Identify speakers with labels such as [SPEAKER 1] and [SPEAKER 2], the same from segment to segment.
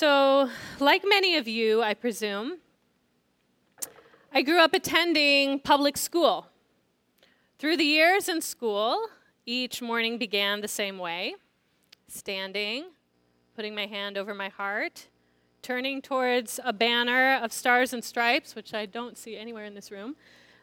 [SPEAKER 1] So, like many of you, I presume, I grew up attending public school. Through the years in school, each morning began the same way standing, putting my hand over my heart, turning towards a banner of stars and stripes, which I don't see anywhere in this room,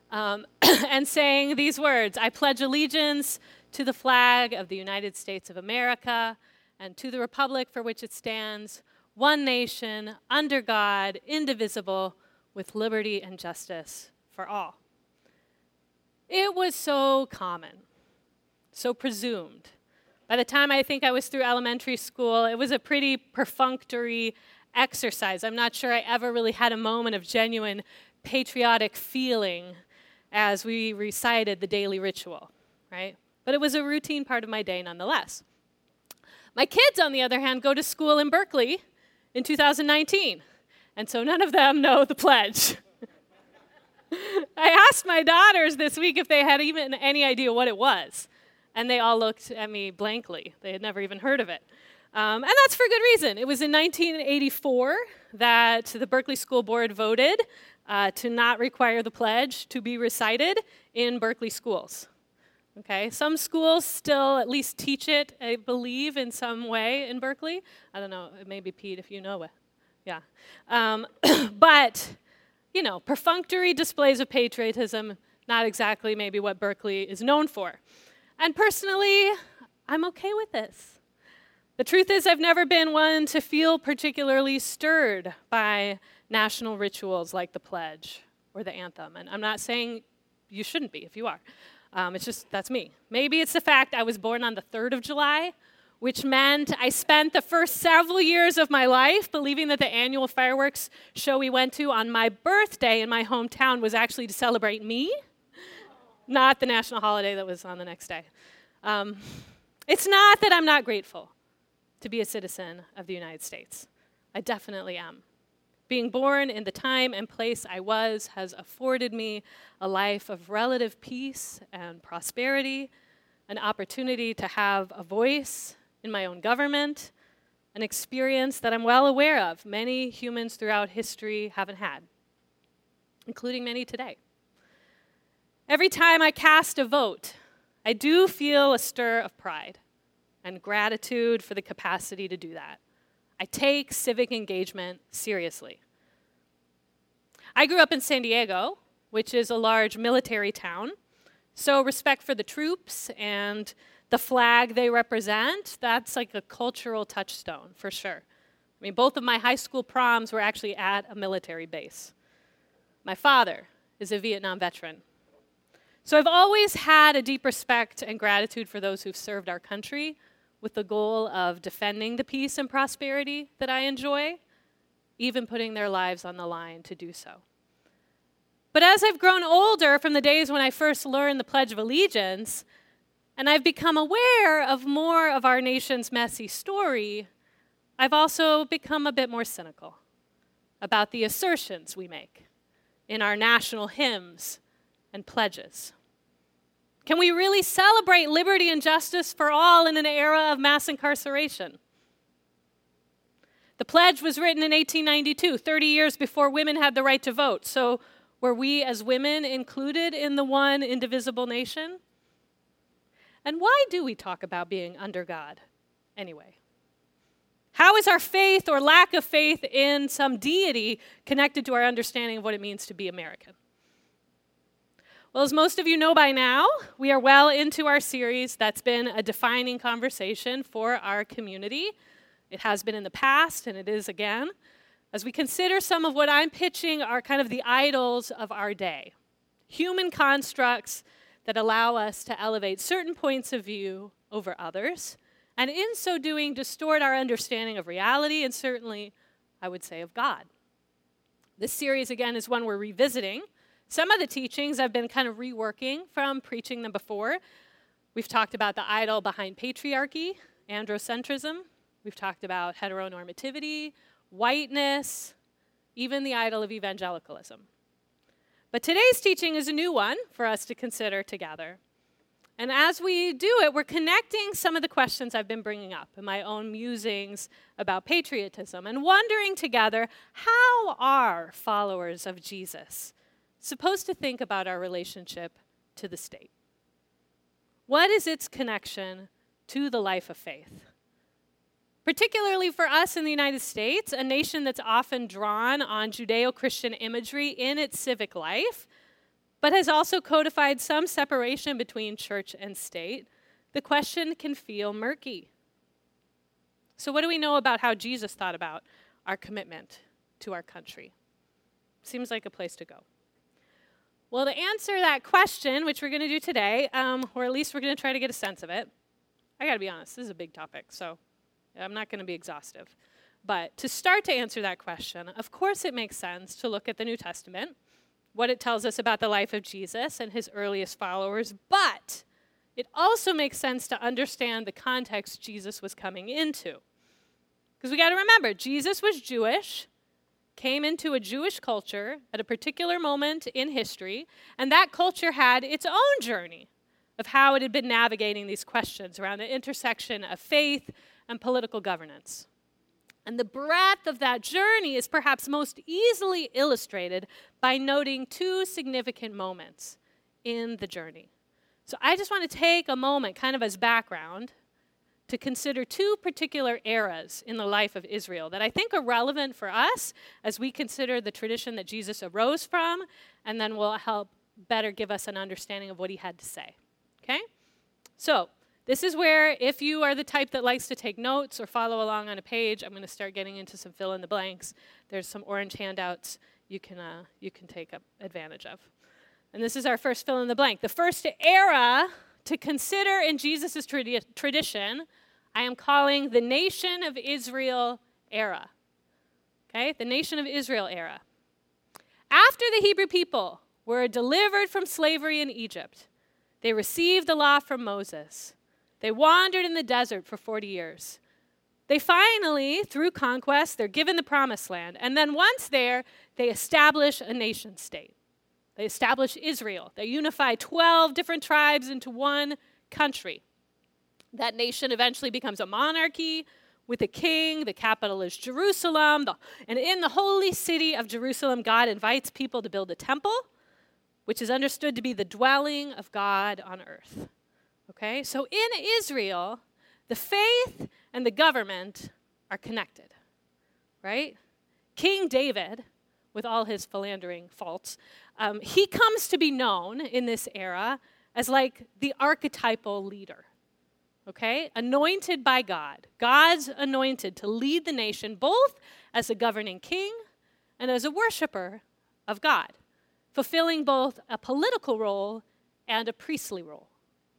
[SPEAKER 1] um, and saying these words I pledge allegiance to the flag of the United States of America and to the republic for which it stands, one nation, under God, indivisible, with liberty and justice for all. It was so common, so presumed. By the time I think I was through elementary school, it was a pretty perfunctory exercise. I'm not sure I ever really had a moment of genuine patriotic feeling as we recited the daily ritual, right? But it was a routine part of my day nonetheless. My kids, on the other hand, go to school in Berkeley in 2019, and so none of them know the pledge. I asked my daughters this week if they had even any idea what it was, and they all looked at me blankly. They had never even heard of it. Um, and that's for good reason. It was in 1984 that the Berkeley School Board voted uh, to not require the pledge to be recited in Berkeley schools. Okay, some schools still at least teach it, I believe, in some way in Berkeley. I don't know, maybe Pete, if you know it. Yeah. Um, but, you know, perfunctory displays of patriotism, not exactly maybe what Berkeley is known for. And personally, I'm okay with this. The truth is, I've never been one to feel particularly stirred by national rituals like the pledge or the anthem. And I'm not saying you shouldn't be if you are. Um, it's just, that's me. Maybe it's the fact I was born on the 3rd of July, which meant I spent the first several years of my life believing that the annual fireworks show we went to on my birthday in my hometown was actually to celebrate me, not the national holiday that was on the next day. Um, it's not that I'm not grateful to be a citizen of the United States. I definitely am. Being born in the time and place I was has afforded me a life of relative peace and prosperity, an opportunity to have a voice in my own government, an experience that I'm well aware of many humans throughout history haven't had, including many today. Every time I cast a vote, I do feel a stir of pride and gratitude for the capacity to do that. I take civic engagement seriously. I grew up in San Diego, which is a large military town, so respect for the troops and the flag they represent, that's like a cultural touchstone for sure. I mean, both of my high school proms were actually at a military base. My father is a Vietnam veteran. So I've always had a deep respect and gratitude for those who've served our country with the goal of defending the peace and prosperity that I enjoy, even putting their lives on the line to do so. But as I've grown older from the days when I first learned the Pledge of Allegiance, and I've become aware of more of our nation's messy story, I've also become a bit more cynical about the assertions we make in our national hymns and pledges. Can we really celebrate liberty and justice for all in an era of mass incarceration? The pledge was written in 1892, 30 years before women had the right to vote. So, were we as women included in the one indivisible nation? And why do we talk about being under God anyway? How is our faith or lack of faith in some deity connected to our understanding of what it means to be American? Well, as most of you know by now, we are well into our series that's been a defining conversation for our community. It has been in the past, and it is again, as we consider some of what I'm pitching are kind of the idols of our day human constructs that allow us to elevate certain points of view over others, and in so doing, distort our understanding of reality and certainly, I would say, of God. This series, again, is one we're revisiting some of the teachings I've been kind of reworking from preaching them before. We've talked about the idol behind patriarchy, androcentrism. We've talked about heteronormativity, whiteness, even the idol of evangelicalism. But today's teaching is a new one for us to consider together. And as we do it, we're connecting some of the questions I've been bringing up in my own musings about patriotism and wondering together how are followers of Jesus supposed to think about our relationship to the state? What is its connection to the life of faith? Particularly for us in the United States, a nation that's often drawn on Judeo Christian imagery in its civic life, but has also codified some separation between church and state, the question can feel murky. So, what do we know about how Jesus thought about our commitment to our country? Seems like a place to go. Well, to answer that question, which we're going to do today, um, or at least we're going to try to get a sense of it, I got to be honest, this is a big topic, so I'm not going to be exhaustive. But to start to answer that question, of course, it makes sense to look at the New Testament, what it tells us about the life of Jesus and his earliest followers, but it also makes sense to understand the context Jesus was coming into. Because we got to remember, Jesus was Jewish, came into a Jewish culture at a particular moment in history, and that culture had its own journey of how it had been navigating these questions around the intersection of faith and political governance. And the breadth of that journey is perhaps most easily illustrated by noting two significant moments in the journey. So I just want to take a moment, kind of as background, to consider two particular eras in the life of Israel that I think are relevant for us as we consider the tradition that Jesus arose from, and then will help better give us an understanding of what he had to say. Okay? So, this is where, if you are the type that likes to take notes or follow along on a page, I'm going to start getting into some fill in the blanks. There's some orange handouts you can, uh, you can take advantage of. And this is our first fill in the blank. The first era to consider in Jesus' tradi- tradition, I am calling the nation of Israel era. Okay, the nation of Israel era. After the Hebrew people were delivered from slavery in Egypt, they received the law from Moses. They wandered in the desert for 40 years. They finally, through conquest, they're given the promised land. And then once there, they establish a nation state. They establish Israel. They unify 12 different tribes into one country. That nation eventually becomes a monarchy with a king. The capital is Jerusalem. and in the holy city of Jerusalem, God invites people to build a temple, which is understood to be the dwelling of God on earth. Okay? So in Israel, the faith and the government are connected, right? King David, with all his philandering faults, um, he comes to be known in this era as like the archetypal leader. Okay? Anointed by God. God's anointed to lead the nation both as a governing king and as a worshiper of God, fulfilling both a political role and a priestly role.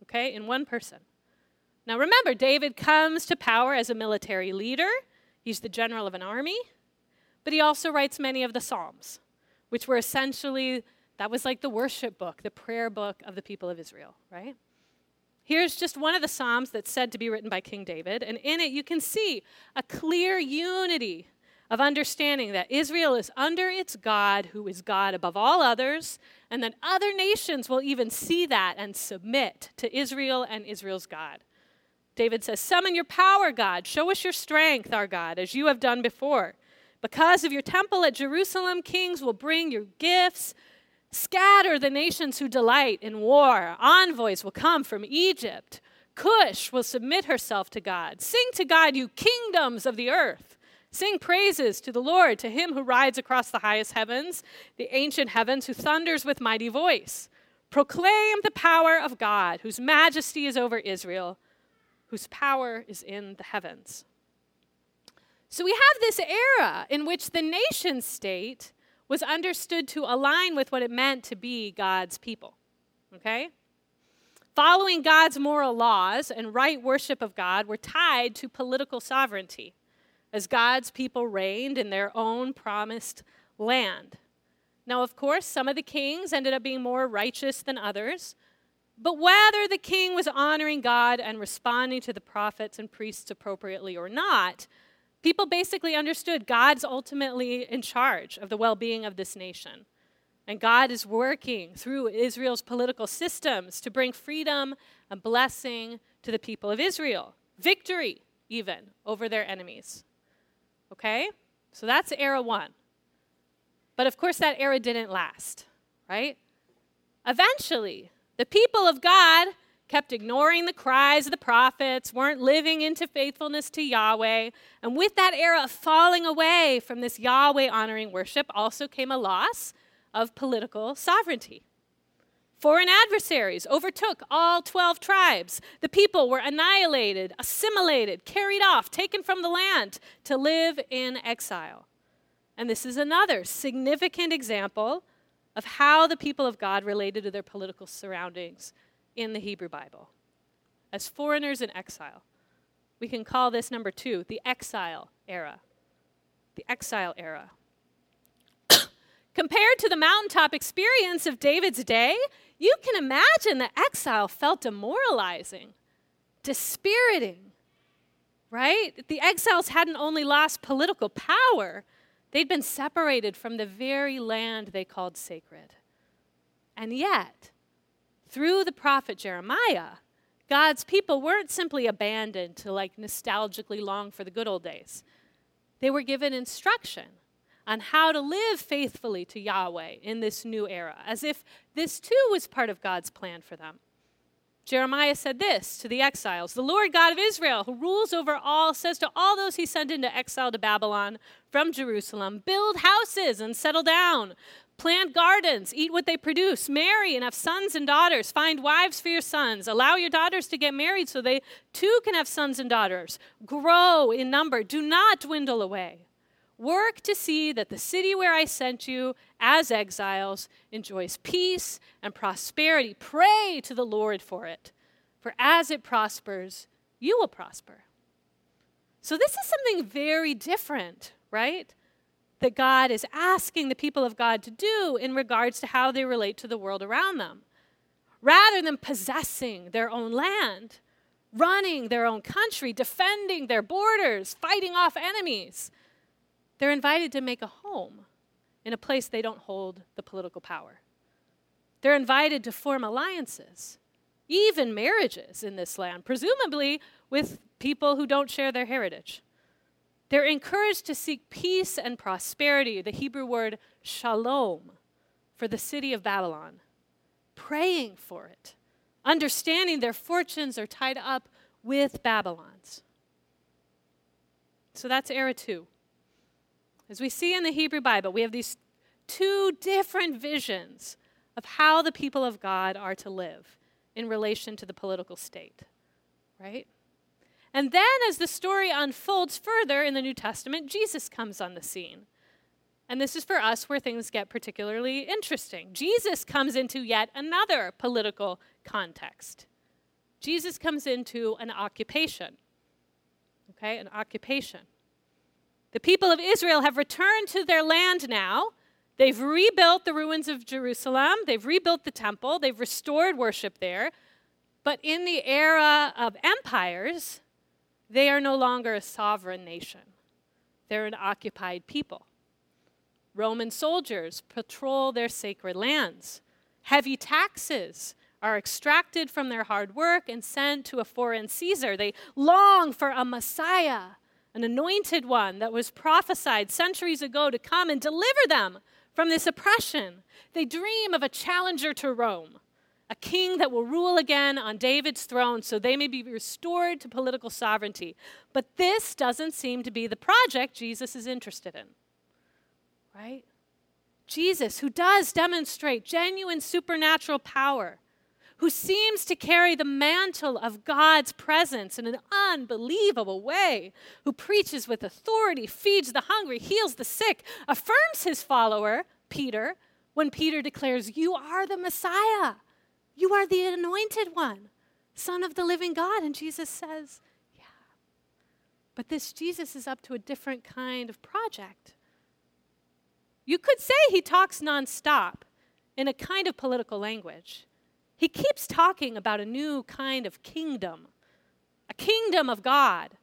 [SPEAKER 1] Okay? In one person. Now remember, David comes to power as a military leader, he's the general of an army, but he also writes many of the Psalms, which were essentially that was like the worship book, the prayer book of the people of Israel, right? Here's just one of the Psalms that's said to be written by King David, and in it you can see a clear unity of understanding that Israel is under its God, who is God above all others, and that other nations will even see that and submit to Israel and Israel's God. David says, Summon your power, God. Show us your strength, our God, as you have done before. Because of your temple at Jerusalem, kings will bring your gifts Scatter the nations who delight in war. Envoys will come from Egypt. Cush will submit herself to God. Sing to God, you kingdoms of the earth. Sing praises to the Lord, to him who rides across the highest heavens, the ancient heavens, who thunders with mighty voice. Proclaim the power of God, whose majesty is over Israel, whose power is in the heavens. So we have this era in which the nation state was understood to align with what it meant to be God's people. Okay? Following God's moral laws and right worship of God were tied to political sovereignty as God's people reigned in their own promised land. Now, of course, some of the kings ended up being more righteous than others, but whether the king was honoring God and responding to the prophets and priests appropriately or not, People basically understood God's ultimately in charge of the well being of this nation. And God is working through Israel's political systems to bring freedom and blessing to the people of Israel. Victory, even, over their enemies. Okay? So that's era one. But of course, that era didn't last, right? Eventually, the people of God kept ignoring the cries of the prophets, weren't living into faithfulness to Yahweh. And with that era of falling away from this Yahweh honoring worship also came a loss of political sovereignty. Foreign adversaries overtook all 12 tribes. The people were annihilated, assimilated, carried off, taken from the land to live in exile. And this is another significant example of how the people of God related to their political surroundings in the Hebrew Bible. As foreigners in exile. We can call this number two the exile era. The exile era. Compared to the mountaintop experience of David's day, you can imagine the exile felt demoralizing, dispiriting, right? The exiles hadn't only lost political power, they'd been separated from the very land they called sacred. And yet, through the prophet Jeremiah, God's people weren't simply abandoned to like nostalgically long for the good old days. They were given instruction on how to live faithfully to Yahweh in this new era, as if this too was part of God's plan for them. Jeremiah said this to the exiles The Lord God of Israel, who rules over all, says to all those he sent into exile to Babylon from Jerusalem Build houses and settle down. Plant gardens, eat what they produce, marry and have sons and daughters. Find wives for your sons. Allow your daughters to get married so they too can have sons and daughters. Grow in number. Do not dwindle away. Work to see that the city where I sent you as exiles enjoys peace and prosperity. Pray to the Lord for it, for as it prospers, you will prosper. So, this is something very different, right? That God is asking the people of God to do in regards to how they relate to the world around them. Rather than possessing their own land, running their own country, defending their borders, fighting off enemies they're invited to make a home in a place they don't hold the political power. They're invited to form alliances, even marriages in this land, presumably with people who don't share their heritage. They're encouraged to seek peace and prosperity, the Hebrew word shalom, for the city of Babylon, praying for it, understanding their fortunes are tied up with Babylon's. So that's era two. As we see in the Hebrew Bible, we have these two different visions of how the people of God are to live in relation to the political state, right? And then, as the story unfolds further in the New Testament, Jesus comes on the scene. And this is for us where things get particularly interesting. Jesus comes into yet another political context. Jesus comes into an occupation. Okay, an occupation. The people of Israel have returned to their land now. They've rebuilt the ruins of Jerusalem, they've rebuilt the temple, they've restored worship there. But in the era of empires, they are no longer a sovereign nation, they're an occupied people. Roman soldiers patrol their sacred lands. Heavy taxes are extracted from their hard work and sent to a foreign Caesar. They long for a Messiah an anointed one that was prophesied centuries ago to come and deliver them from this oppression. They dream of a challenger to Rome, a king that will rule again on David's throne so they may be restored to political sovereignty. But this doesn't seem to be the project Jesus is interested in. Right? Jesus, who does demonstrate genuine supernatural power, who seems to carry the mantle of God's presence in an unbelievable way, who preaches with authority, feeds the hungry, heals the sick, affirms his follower, Peter, when Peter declares, You are the Messiah, you are the anointed one, Son of the living God. And Jesus says, Yeah. But this Jesus is up to a different kind of project. You could say he talks nonstop in a kind of political language. He keeps talking about a new kind of kingdom, a kingdom of God,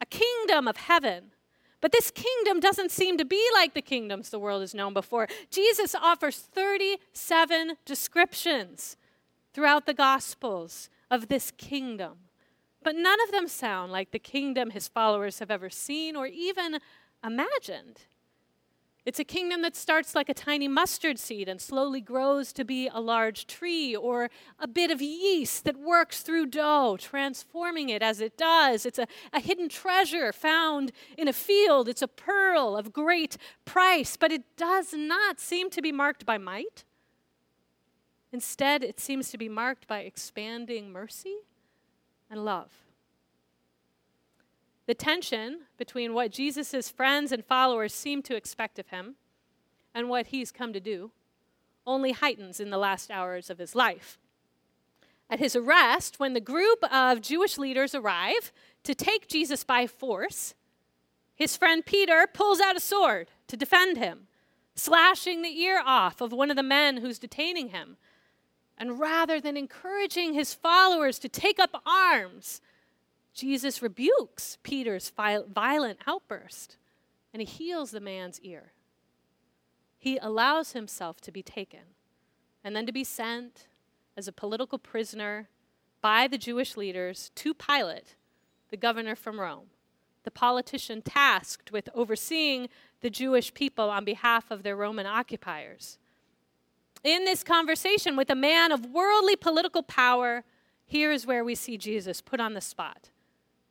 [SPEAKER 1] a kingdom of heaven. But this kingdom doesn't seem to be like the kingdoms the world has known before. Jesus offers 37 descriptions throughout the Gospels of this kingdom. But none of them sound like the kingdom his followers have ever seen or even imagined. It's a kingdom that starts like a tiny mustard seed and slowly grows to be a large tree, or a bit of yeast that works through dough, transforming it as it does. It's a, a hidden treasure found in a field. It's a pearl of great price, but it does not seem to be marked by might. Instead, it seems to be marked by expanding mercy and love. The tension between what Jesus' friends and followers seem to expect of him and what he's come to do only heightens in the last hours of his life. At his arrest, when the group of Jewish leaders arrive to take Jesus by force, his friend Peter pulls out a sword to defend him, slashing the ear off of one of the men who's detaining him. And rather than encouraging his followers to take up arms, Jesus rebukes Peter's violent outburst and he heals the man's ear. He allows himself to be taken and then to be sent as a political prisoner by the Jewish leaders to Pilate, the governor from Rome, the politician tasked with overseeing the Jewish people on behalf of their Roman occupiers. In this conversation with a man of worldly political power, here is where we see Jesus put on the spot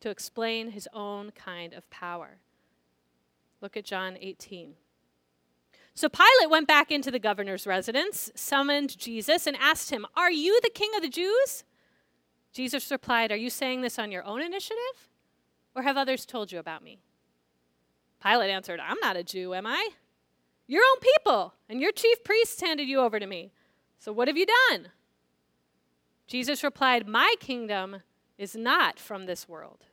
[SPEAKER 1] to explain his own kind of power. Look at John 18. So Pilate went back into the governor's residence, summoned Jesus, and asked him, Are you the king of the Jews? Jesus replied, Are you saying this on your own initiative? Or have others told you about me? Pilate answered, I'm not a Jew, am I? Your own people and your chief priests handed you over to me. So what have you done? Jesus replied, My kingdom is not from this world.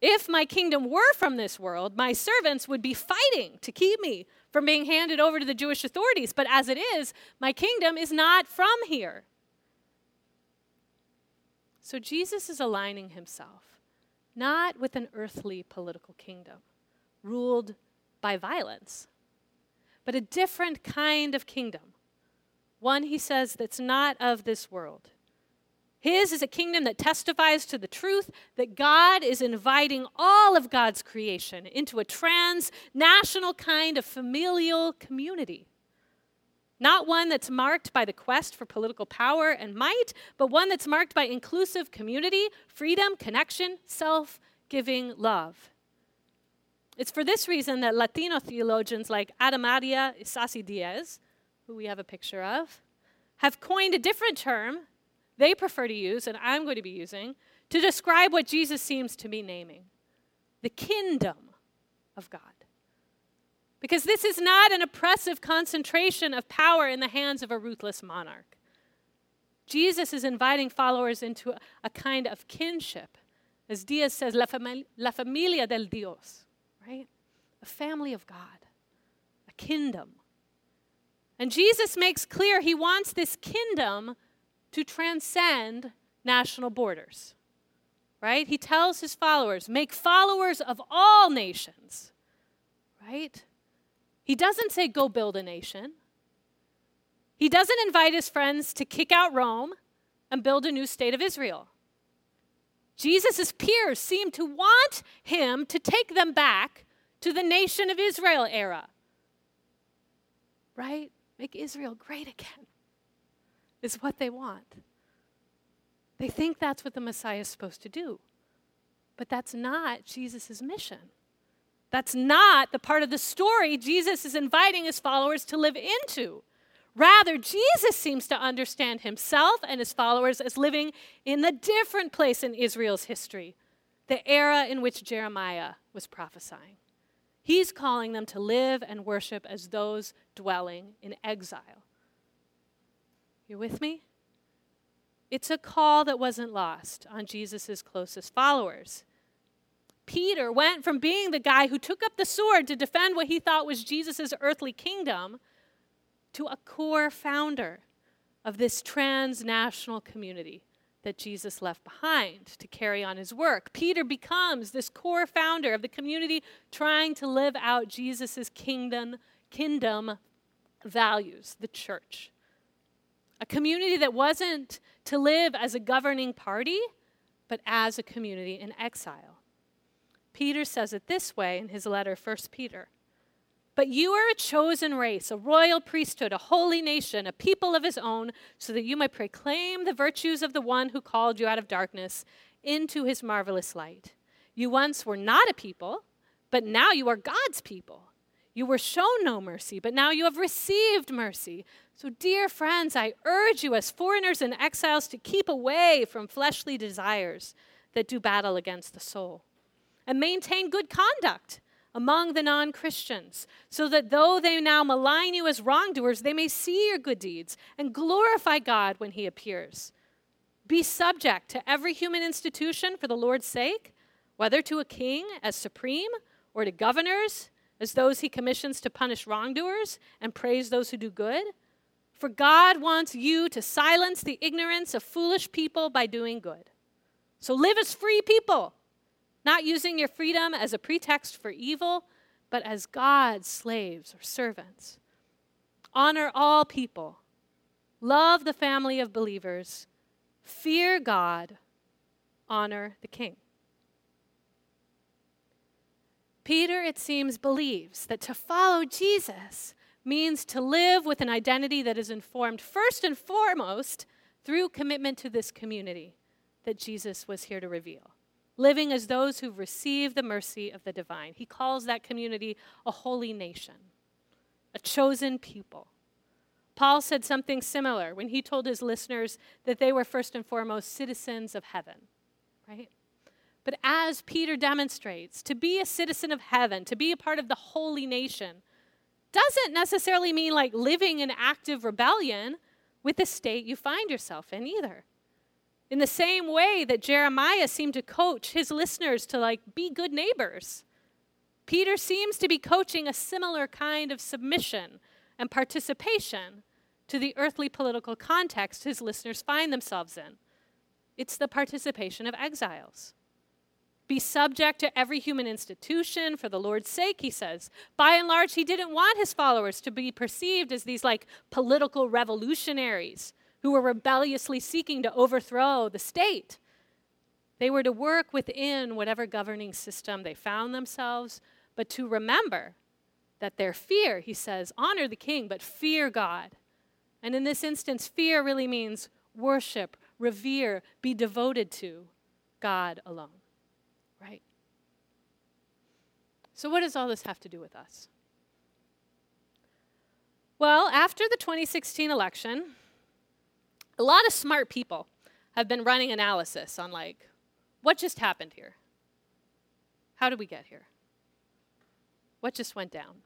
[SPEAKER 1] If my kingdom were from this world, my servants would be fighting to keep me from being handed over to the Jewish authorities. But as it is, my kingdom is not from here. So Jesus is aligning himself not with an earthly political kingdom ruled by violence, but a different kind of kingdom. One, he says, that's not of this world. His is a kingdom that testifies to the truth that God is inviting all of God's creation into a transnational kind of familial community. Not one that's marked by the quest for political power and might, but one that's marked by inclusive community, freedom, connection, self giving love. It's for this reason that Latino theologians like Ada Maria Isasi Diaz, who we have a picture of, have coined a different term they prefer to use, and I'm going to be using, to describe what Jesus seems to be naming the kingdom of God. Because this is not an oppressive concentration of power in the hands of a ruthless monarch. Jesus is inviting followers into a, kind of kinship. As Diaz says, la familia del Dios, right? A family of God, a kingdom. And Jesus makes clear he wants this kingdom to transcend national borders. Right? He tells his followers, make followers of all nations. Right? He doesn't say, go build a nation. He doesn't invite his friends to kick out Rome and build a new state of Israel. Jesus' peers seem to want him to take them back to the nation of Israel era. Right? Make Israel great again is what they want. They think that's what the Messiah is supposed to do. But that's not Jesus' mission. That's not the part of the story Jesus is inviting his followers to live into. Rather, Jesus seems to understand himself and his followers as living in a different place in Israel's history, the era in which Jeremiah was prophesying. He's calling them to live and worship as those dwelling in exile. You with me? It's a call that wasn't lost on Jesus' closest followers. Peter went from being the guy who took up the sword to defend what he thought was Jesus' earthly kingdom to a core founder of this transnational community that Jesus left behind to carry on his work. Peter becomes this core founder of the community trying to live out Jesus' kingdom, kingdom values, the church. A community that wasn't to live as a governing party, but as a community in exile. Peter says it this way in his letter, 1 Peter. But you are a chosen race, a royal priesthood, a holy nation, a people of his own, so that you might proclaim the virtues of the one who called you out of darkness into his marvelous light. You once were not a people, but now you are God's people. You were shown no mercy, but now you have received mercy. So, dear friends, I urge you as foreigners and exiles to keep away from fleshly desires that do battle against the soul and maintain good conduct among the non Christians, so that though they now malign you as wrongdoers, they may see your good deeds and glorify God when He appears. Be subject to every human institution for the Lord's sake, whether to a king as supreme or to governors as those He commissions to punish wrongdoers and praise those who do good. For God wants you to silence the ignorance of foolish people by doing good. So live as free people not using your freedom as a pretext for evil, but as God's slaves or servants. Honor all people, love the family of believers, fear God, honor the king. Peter, it seems, believes that to follow Jesus means to live with an identity that is informed first and foremost through commitment to this community that Jesus was here to reveal living as those who've received the mercy of the divine. He calls that community a holy nation, a chosen people. Paul said something similar when he told his listeners that they were first and foremost citizens of heaven, right? But as Peter demonstrates, to be a citizen of heaven, to be a part of the holy nation, doesn't necessarily mean like living in active rebellion with the state you find yourself in either. In the same way that Jeremiah seemed to coach his listeners to like be good neighbors, Peter seems to be coaching a similar kind of submission and participation to the earthly political context his listeners find themselves in. It's the participation of exiles. Be subject to every human institution for the Lord's sake, he says. By and large, he didn't want his followers to be perceived as these like political revolutionaries who were rebelliously seeking to overthrow the state. They were to work within whatever governing system they found themselves, but to remember that their fear, he says, honor the king, but fear God. And in this instance, fear really means worship, revere, be devoted to God alone. Right? So, what does all this have to do with us? Well, after the 2016 election, a lot of smart people have been running analysis on like what just happened here? How did we get here? What just went down?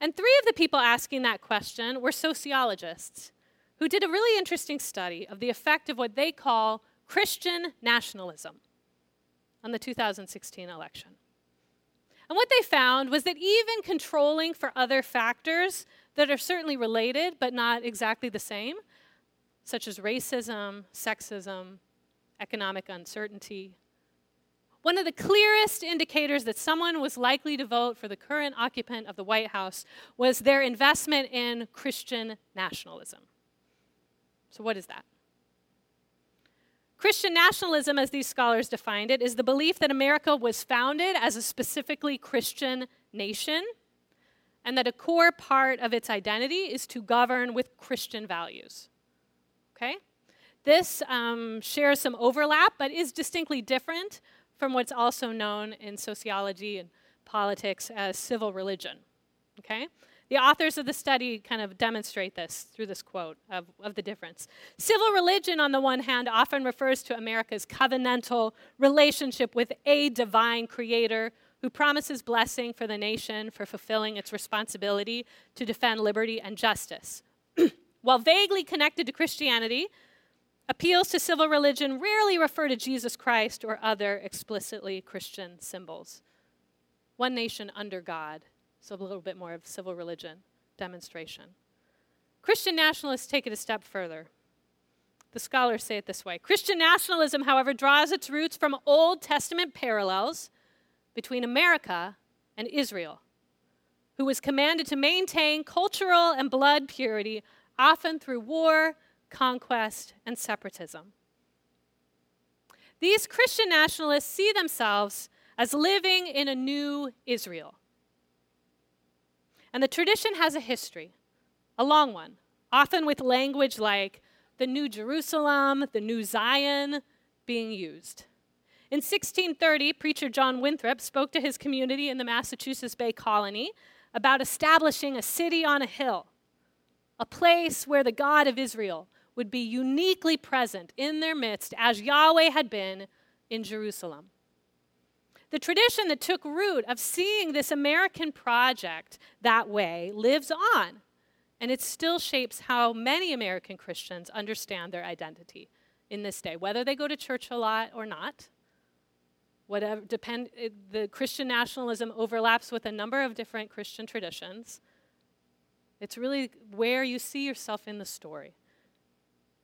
[SPEAKER 1] And three of the people asking that question were sociologists who did a really interesting study of the effect of what they call christian nationalism on the 2016 election. And what they found was that even controlling for other factors that are certainly related but not exactly the same such as racism, sexism, economic uncertainty. One of the clearest indicators that someone was likely to vote for the current occupant of the White House was their investment in Christian nationalism. So, what is that? Christian nationalism, as these scholars defined it, is the belief that America was founded as a specifically Christian nation and that a core part of its identity is to govern with Christian values okay? This um, shares some overlap, but is distinctly different from what's also known in sociology and politics as civil religion, okay? The authors of the study kind of demonstrate this through this quote of, of the difference. Civil religion, on the one hand, often refers to America's covenantal relationship with a divine creator who promises blessing for the nation for fulfilling its responsibility to defend liberty and justice while vaguely connected to Christianity, appeals to civil religion rarely refer to Jesus Christ or other explicitly Christian symbols. One nation under God, so a little bit more of civil religion demonstration. Christian nationalists take it a step further. The scholars say it this way Christian nationalism, however, draws its roots from Old Testament parallels between America and Israel, who was commanded to maintain cultural and blood purity, often through war, conquest, and separatism. These Christian nationalists see themselves as living in a new Israel. And the tradition has a history, a long one, often with language like the New Jerusalem, the New Zion being used. In 1630, preacher John Winthrop spoke to his community in the Massachusetts Bay Colony about establishing a city on a hill, a place where the God of Israel would be uniquely present in their midst as Yahweh had been in Jerusalem. The tradition that took root of seeing this American project that way lives on and it still shapes how many American Christians understand their identity in this day, whether they go to church a lot or not. Whatever, depend, eh, the Christian nationalism overlaps with a number of different Christian traditions. It's really where you see yourself in the story.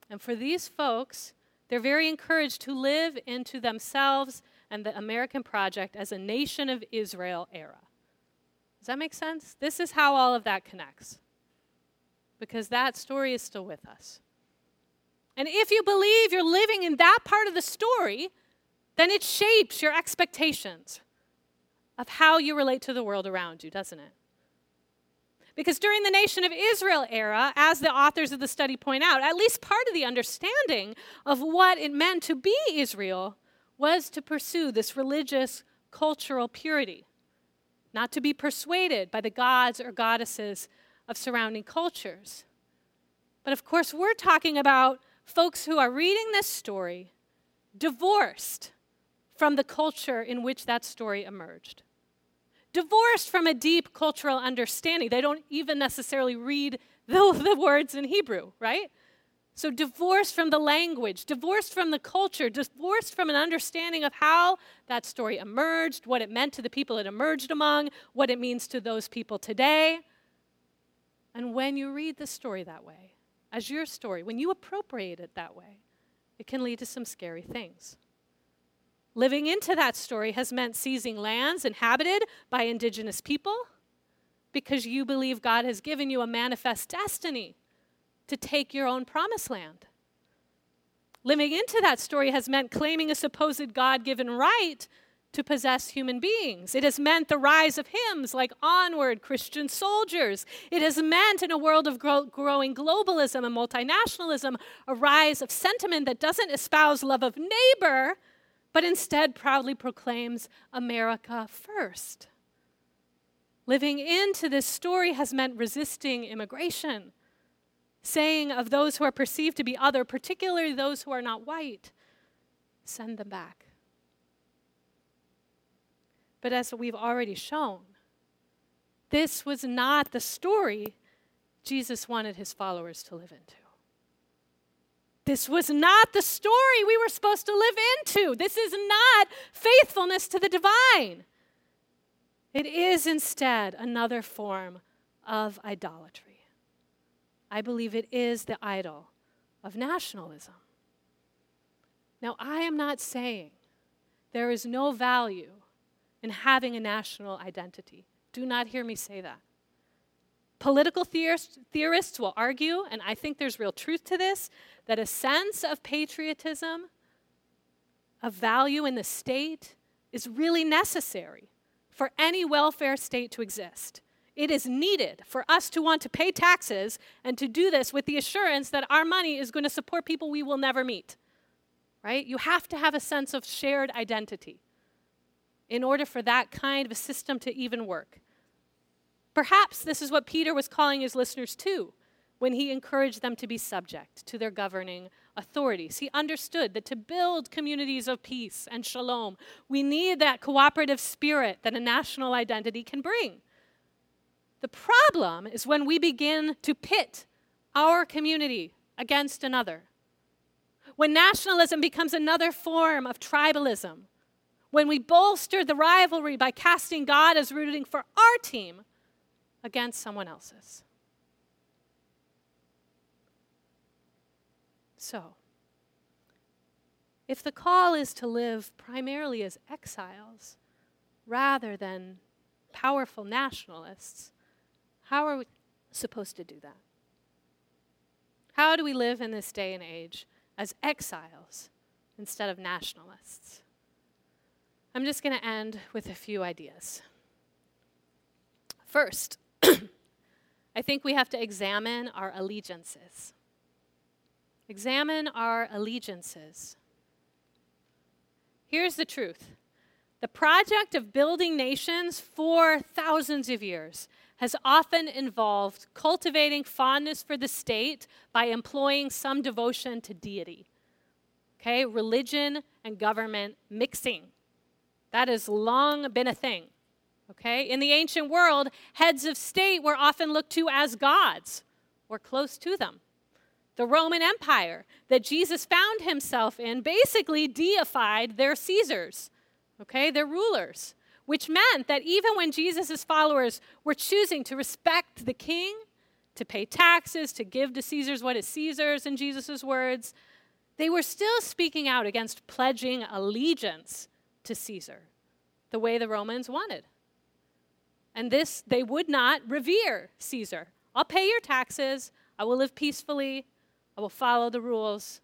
[SPEAKER 1] And for these folks, they're very encouraged to live into themselves and the American project as a nation of Israel era. Does that make sense? This is how all of that connects because that story is still with us. And if you believe you're living in that part of the story, then it shapes your expectations of how you relate to the world around you, doesn't it? Because during the nation of Israel era, as the authors of the study point out, at least part of the understanding of what it meant to be Israel was to pursue this religious, cultural purity, not to be persuaded by the gods or goddesses of surrounding cultures. But of course, we're talking about folks who are reading this story divorced from the culture in which that story emerged. Divorced from a deep cultural understanding. They don't even necessarily read the, the words in Hebrew, right? So, divorced from the language, divorced from the culture, divorced from an understanding of how that story emerged, what it meant to the people it emerged among, what it means to those people today. And when you read the story that way, as your story, when you appropriate it that way, it can lead to some scary things. Living into that story has meant seizing lands inhabited by indigenous people because you believe God has given you a manifest destiny to take your own promised land. Living into that story has meant claiming a supposed God given right to possess human beings. It has meant the rise of hymns like Onward, Christian Soldiers. It has meant, in a world of grow- growing globalism and multinationalism, a rise of sentiment that doesn't espouse love of neighbor, but instead proudly proclaims America first. Living into this story has meant resisting immigration, saying of those who are perceived to be other, particularly those who are not white, send them back. But as we've already shown, this was not the story Jesus wanted his followers to live into. This was not the story we were supposed to live into. This is not faithfulness to the divine. It is instead another form of idolatry. I believe it is the idol of nationalism. Now, I am not saying there is no value in having a national identity. Do not hear me say that. Political theorists will argue, and I think there's real truth to this, that a sense of patriotism, of value in the state, is really necessary for any welfare state to exist. It is needed for us to want to pay taxes and to do this with the assurance that our money is going to support people we will never meet. Right? You have to have a sense of shared identity in order for that kind of a system to even work. Perhaps this is what Peter was calling his listeners to when he encouraged them to be subject to their governing authorities. He understood that to build communities of peace and shalom, we need that cooperative spirit that a national identity can bring. The problem is when we begin to pit our community against another. When nationalism becomes another form of tribalism, when we bolster the rivalry by casting God as rooting for our team against someone else's. So, if the call is to live primarily as exiles rather than powerful nationalists, how are we supposed to do that? How do we live in this day and age as exiles instead of nationalists? I'm just going to end with a few ideas. First, I think we have to examine our allegiances. Examine our allegiances. Here's the truth the project of building nations for thousands of years has often involved cultivating fondness for the state by employing some devotion to deity. Okay, religion and government mixing. That has long been a thing. Okay, in the ancient world, heads of state were often looked to as gods or close to them the Roman Empire that Jesus found himself in basically deified their Caesars, okay, their rulers, which meant that even when Jesus' followers were choosing to respect the king, to pay taxes, to give to Caesar's what is Caesar's, in Jesus' words, they were still speaking out against pledging allegiance to Caesar the way the Romans wanted. And this, they would not revere Caesar. I'll pay your taxes, I will live peacefully, I will follow the rules,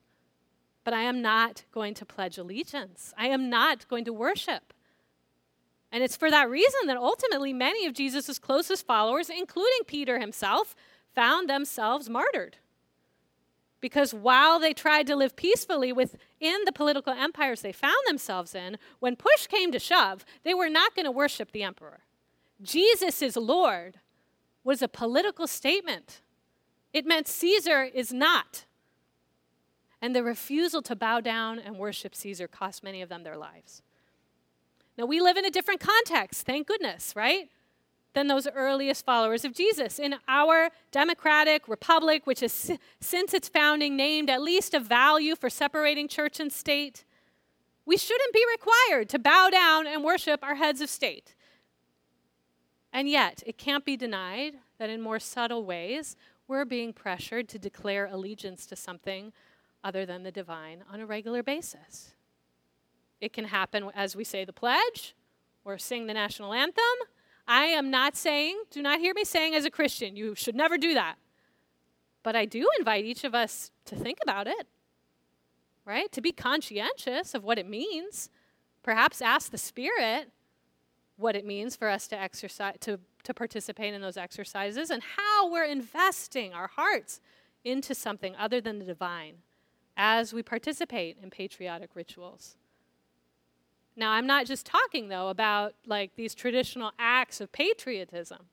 [SPEAKER 1] but I am not going to pledge allegiance. I am not going to worship. And it's for that reason that ultimately many of Jesus' closest followers, including Peter himself, found themselves martyred. Because while they tried to live peacefully within the political empires they found themselves in, when push came to shove, they were not going to worship the emperor. Jesus is Lord was a political statement. It meant Caesar is not. And the refusal to bow down and worship Caesar cost many of them their lives. Now, we live in a different context, thank goodness, right? Than those earliest followers of Jesus. In our democratic republic, which has since its founding named at least a value for separating church and state, we shouldn't be required to bow down and worship our heads of state. And yet, it can't be denied that in more subtle ways, we're being pressured to declare allegiance to something other than the divine on a regular basis. It can happen as we say the pledge or sing the national anthem. I am not saying, do not hear me saying as a Christian, you should never do that. But I do invite each of us to think about it, right? To be conscientious of what it means. Perhaps ask the Spirit what it means for us to exercise, to to participate in those exercises and how we're investing our hearts into something other than the divine as we participate in patriotic rituals. Now, I'm not just talking though about like these traditional acts of patriotism.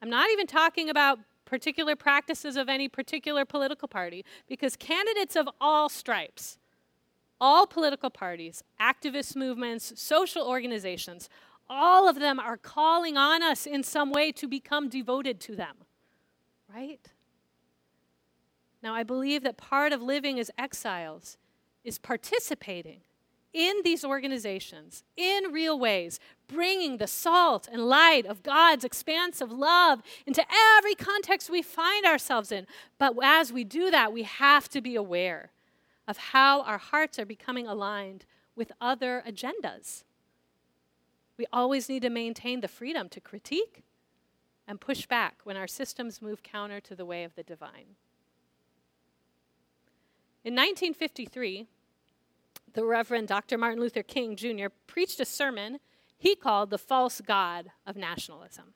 [SPEAKER 1] I'm not even talking about particular practices of any particular political party because candidates of all stripes, all political parties, activist movements, social organizations all of them are calling on us in some way to become devoted to them, right? Now, I believe that part of living as exiles is participating in these organizations in real ways, bringing the salt and light of God's expansive love into every context we find ourselves in. But as we do that, we have to be aware of how our hearts are becoming aligned with other agendas we always need to maintain the freedom to critique and push back when our systems move counter to the way of the divine. In 1953, the Reverend Dr. Martin Luther King Jr. preached a sermon he called The False God of Nationalism.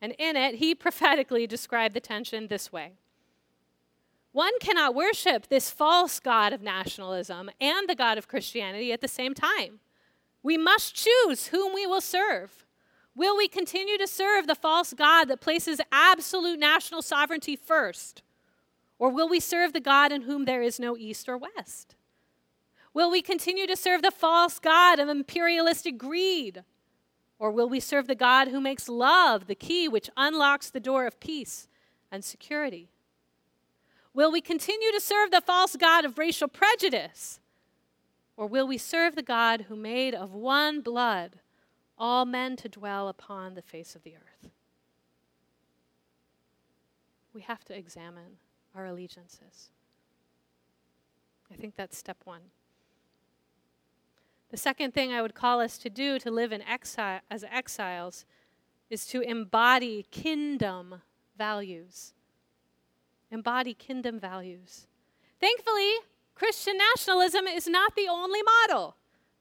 [SPEAKER 1] And in it, he prophetically described the tension this way One cannot worship this false God of nationalism and the God of Christianity at the same time. We must choose whom we will serve. Will we continue to serve the false God that places absolute national sovereignty first? Or will we serve the God in whom there is no east or west? Will we continue to serve the false God of imperialistic greed? Or will we serve the God who makes love the key which unlocks the door of peace and security? Will we continue to serve the false God of racial prejudice? Or will we serve the God who made of one blood all men to dwell upon the face of the earth? We have to examine our allegiances. I think that's step one. The second thing I would call us to do to live in exile as exiles is to embody kingdom values. Embody kingdom values. Thankfully, Christian nationalism is not the only model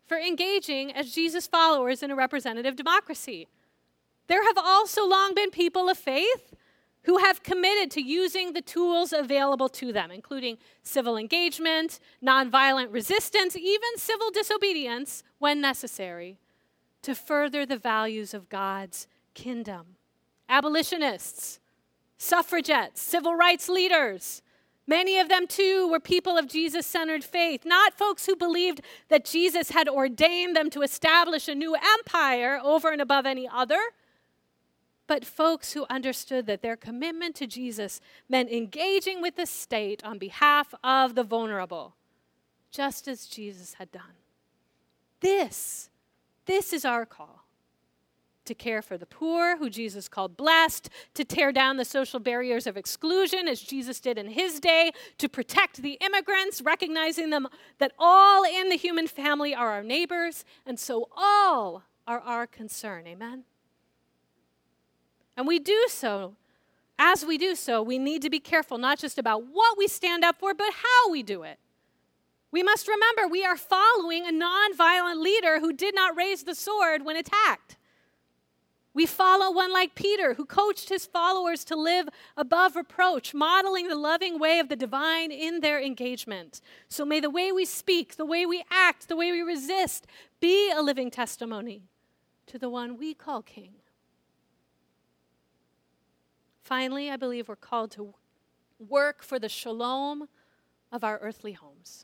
[SPEAKER 1] for engaging as Jesus followers in a representative democracy. There have also long been people of faith who have committed to using the tools available to them, including civil engagement, nonviolent resistance, even civil disobedience when necessary, to further the values of God's kingdom. Abolitionists, suffragettes, civil rights leaders, Many of them, too, were people of Jesus centered faith, not folks who believed that Jesus had ordained them to establish a new empire over and above any other, but folks who understood that their commitment to Jesus meant engaging with the state on behalf of the vulnerable, just as Jesus had done. This, this is our call to care for the poor, who Jesus called blessed, to tear down the social barriers of exclusion, as Jesus did in his day, to protect the immigrants, recognizing them that all in the human family are our neighbors, and so all are our concern. Amen? And we do so. As we do so, we need to be careful not just about what we stand up for, but how we do it. We must remember we are following a nonviolent leader who did not raise the sword when attacked. We follow one like Peter, who coached his followers to live above reproach, modeling the loving way of the divine in their engagement. So may the way we speak, the way we act, the way we resist be a living testimony to the one we call King. Finally, I believe we're called to work for the shalom of our earthly homes.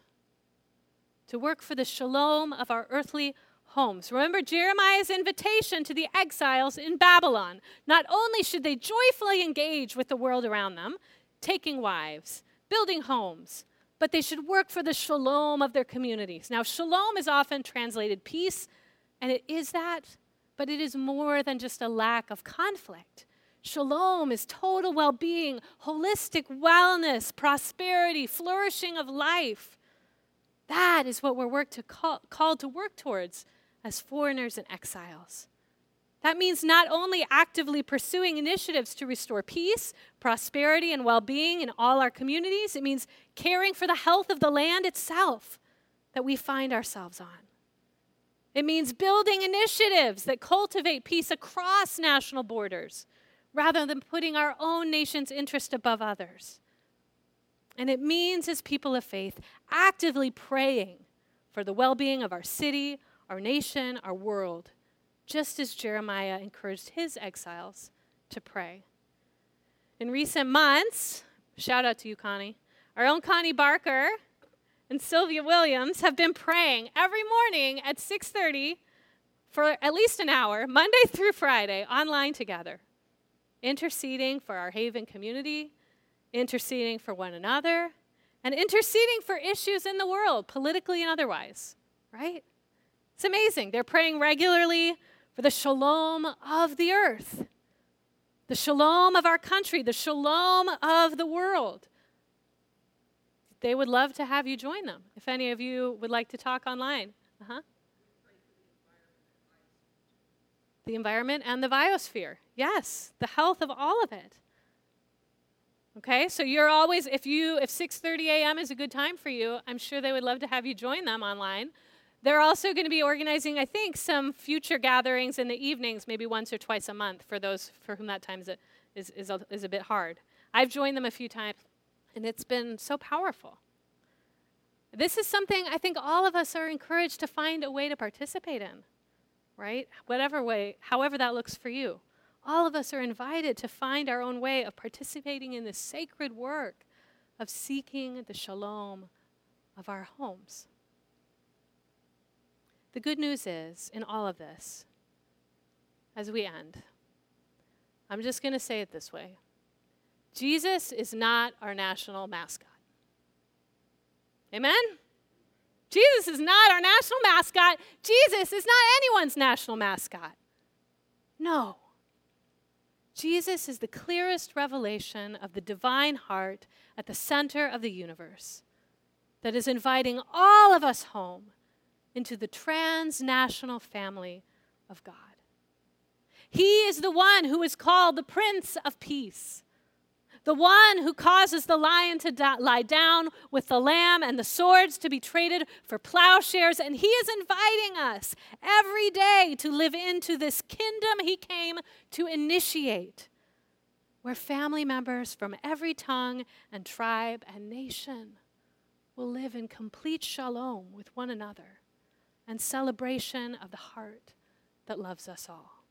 [SPEAKER 1] To work for the shalom of our earthly homes. Remember Jeremiah's invitation to the exiles in Babylon. Not only should they joyfully engage with the world around them, taking wives, building homes, but they should work for the shalom of their communities. Now, shalom is often translated peace, and it is that, but it is more than just a lack of conflict. Shalom is total well being, holistic wellness, prosperity, flourishing of life. That is what we're work to call, called to work towards as foreigners and exiles. That means not only actively pursuing initiatives to restore peace, prosperity, and well being in all our communities, it means caring for the health of the land itself that we find ourselves on. It means building initiatives that cultivate peace across national borders rather than putting our own nation's interest above others. And it means, as people of faith, actively praying for the well being of our city, our nation, our world, just as Jeremiah encouraged his exiles to pray. In recent months, shout out to you, Connie, our own Connie Barker and Sylvia Williams have been praying every morning at 6:30 for at least an hour, Monday through Friday, online together interceding for our Haven community, interceding for one another, and interceding for issues in the world, politically and otherwise, right? It's amazing. They're praying regularly for the shalom of the earth, the shalom of our country, the shalom of the world. They would love to have you join them if any of you would like to talk online. Uh-huh. The environment and the biosphere. Yes, the health of all of it. Okay, so you're always if you if 6:30 a.m. is a good time for you, I'm sure they would love to have you join them online. They're also going to be organizing, I think, some future gatherings in the evenings, maybe once or twice a month for those for whom that time is a, is, is a, is a bit hard. I've joined them a few times, and it's been so powerful. This is something I think all of us are encouraged to find a way to participate in, right? Whatever way, however that looks for you. All of us are invited to find our own way of participating in the sacred work of seeking the shalom of our homes. The good news is, in all of this, as we end, I'm just going to say it this way Jesus is not our national mascot. Amen? Jesus is not our national mascot. Jesus is not anyone's national mascot. No. Jesus is the clearest revelation of the divine heart at the center of the universe that is inviting all of us home into the transnational family of God. He is the one who is called the Prince of Peace, the one who causes the lion to da- lie down with the lamb and the swords to be traded for plowshares. And he is inviting us every day to live into this kingdom he came to initiate, where family members from every tongue and tribe and nation will live in complete shalom with one another and celebration of the heart that loves us all.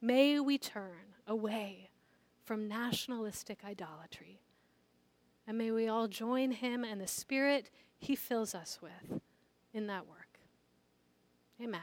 [SPEAKER 1] May we turn away from nationalistic idolatry, and may we all join him and the spirit he fills us with in that work. Amen.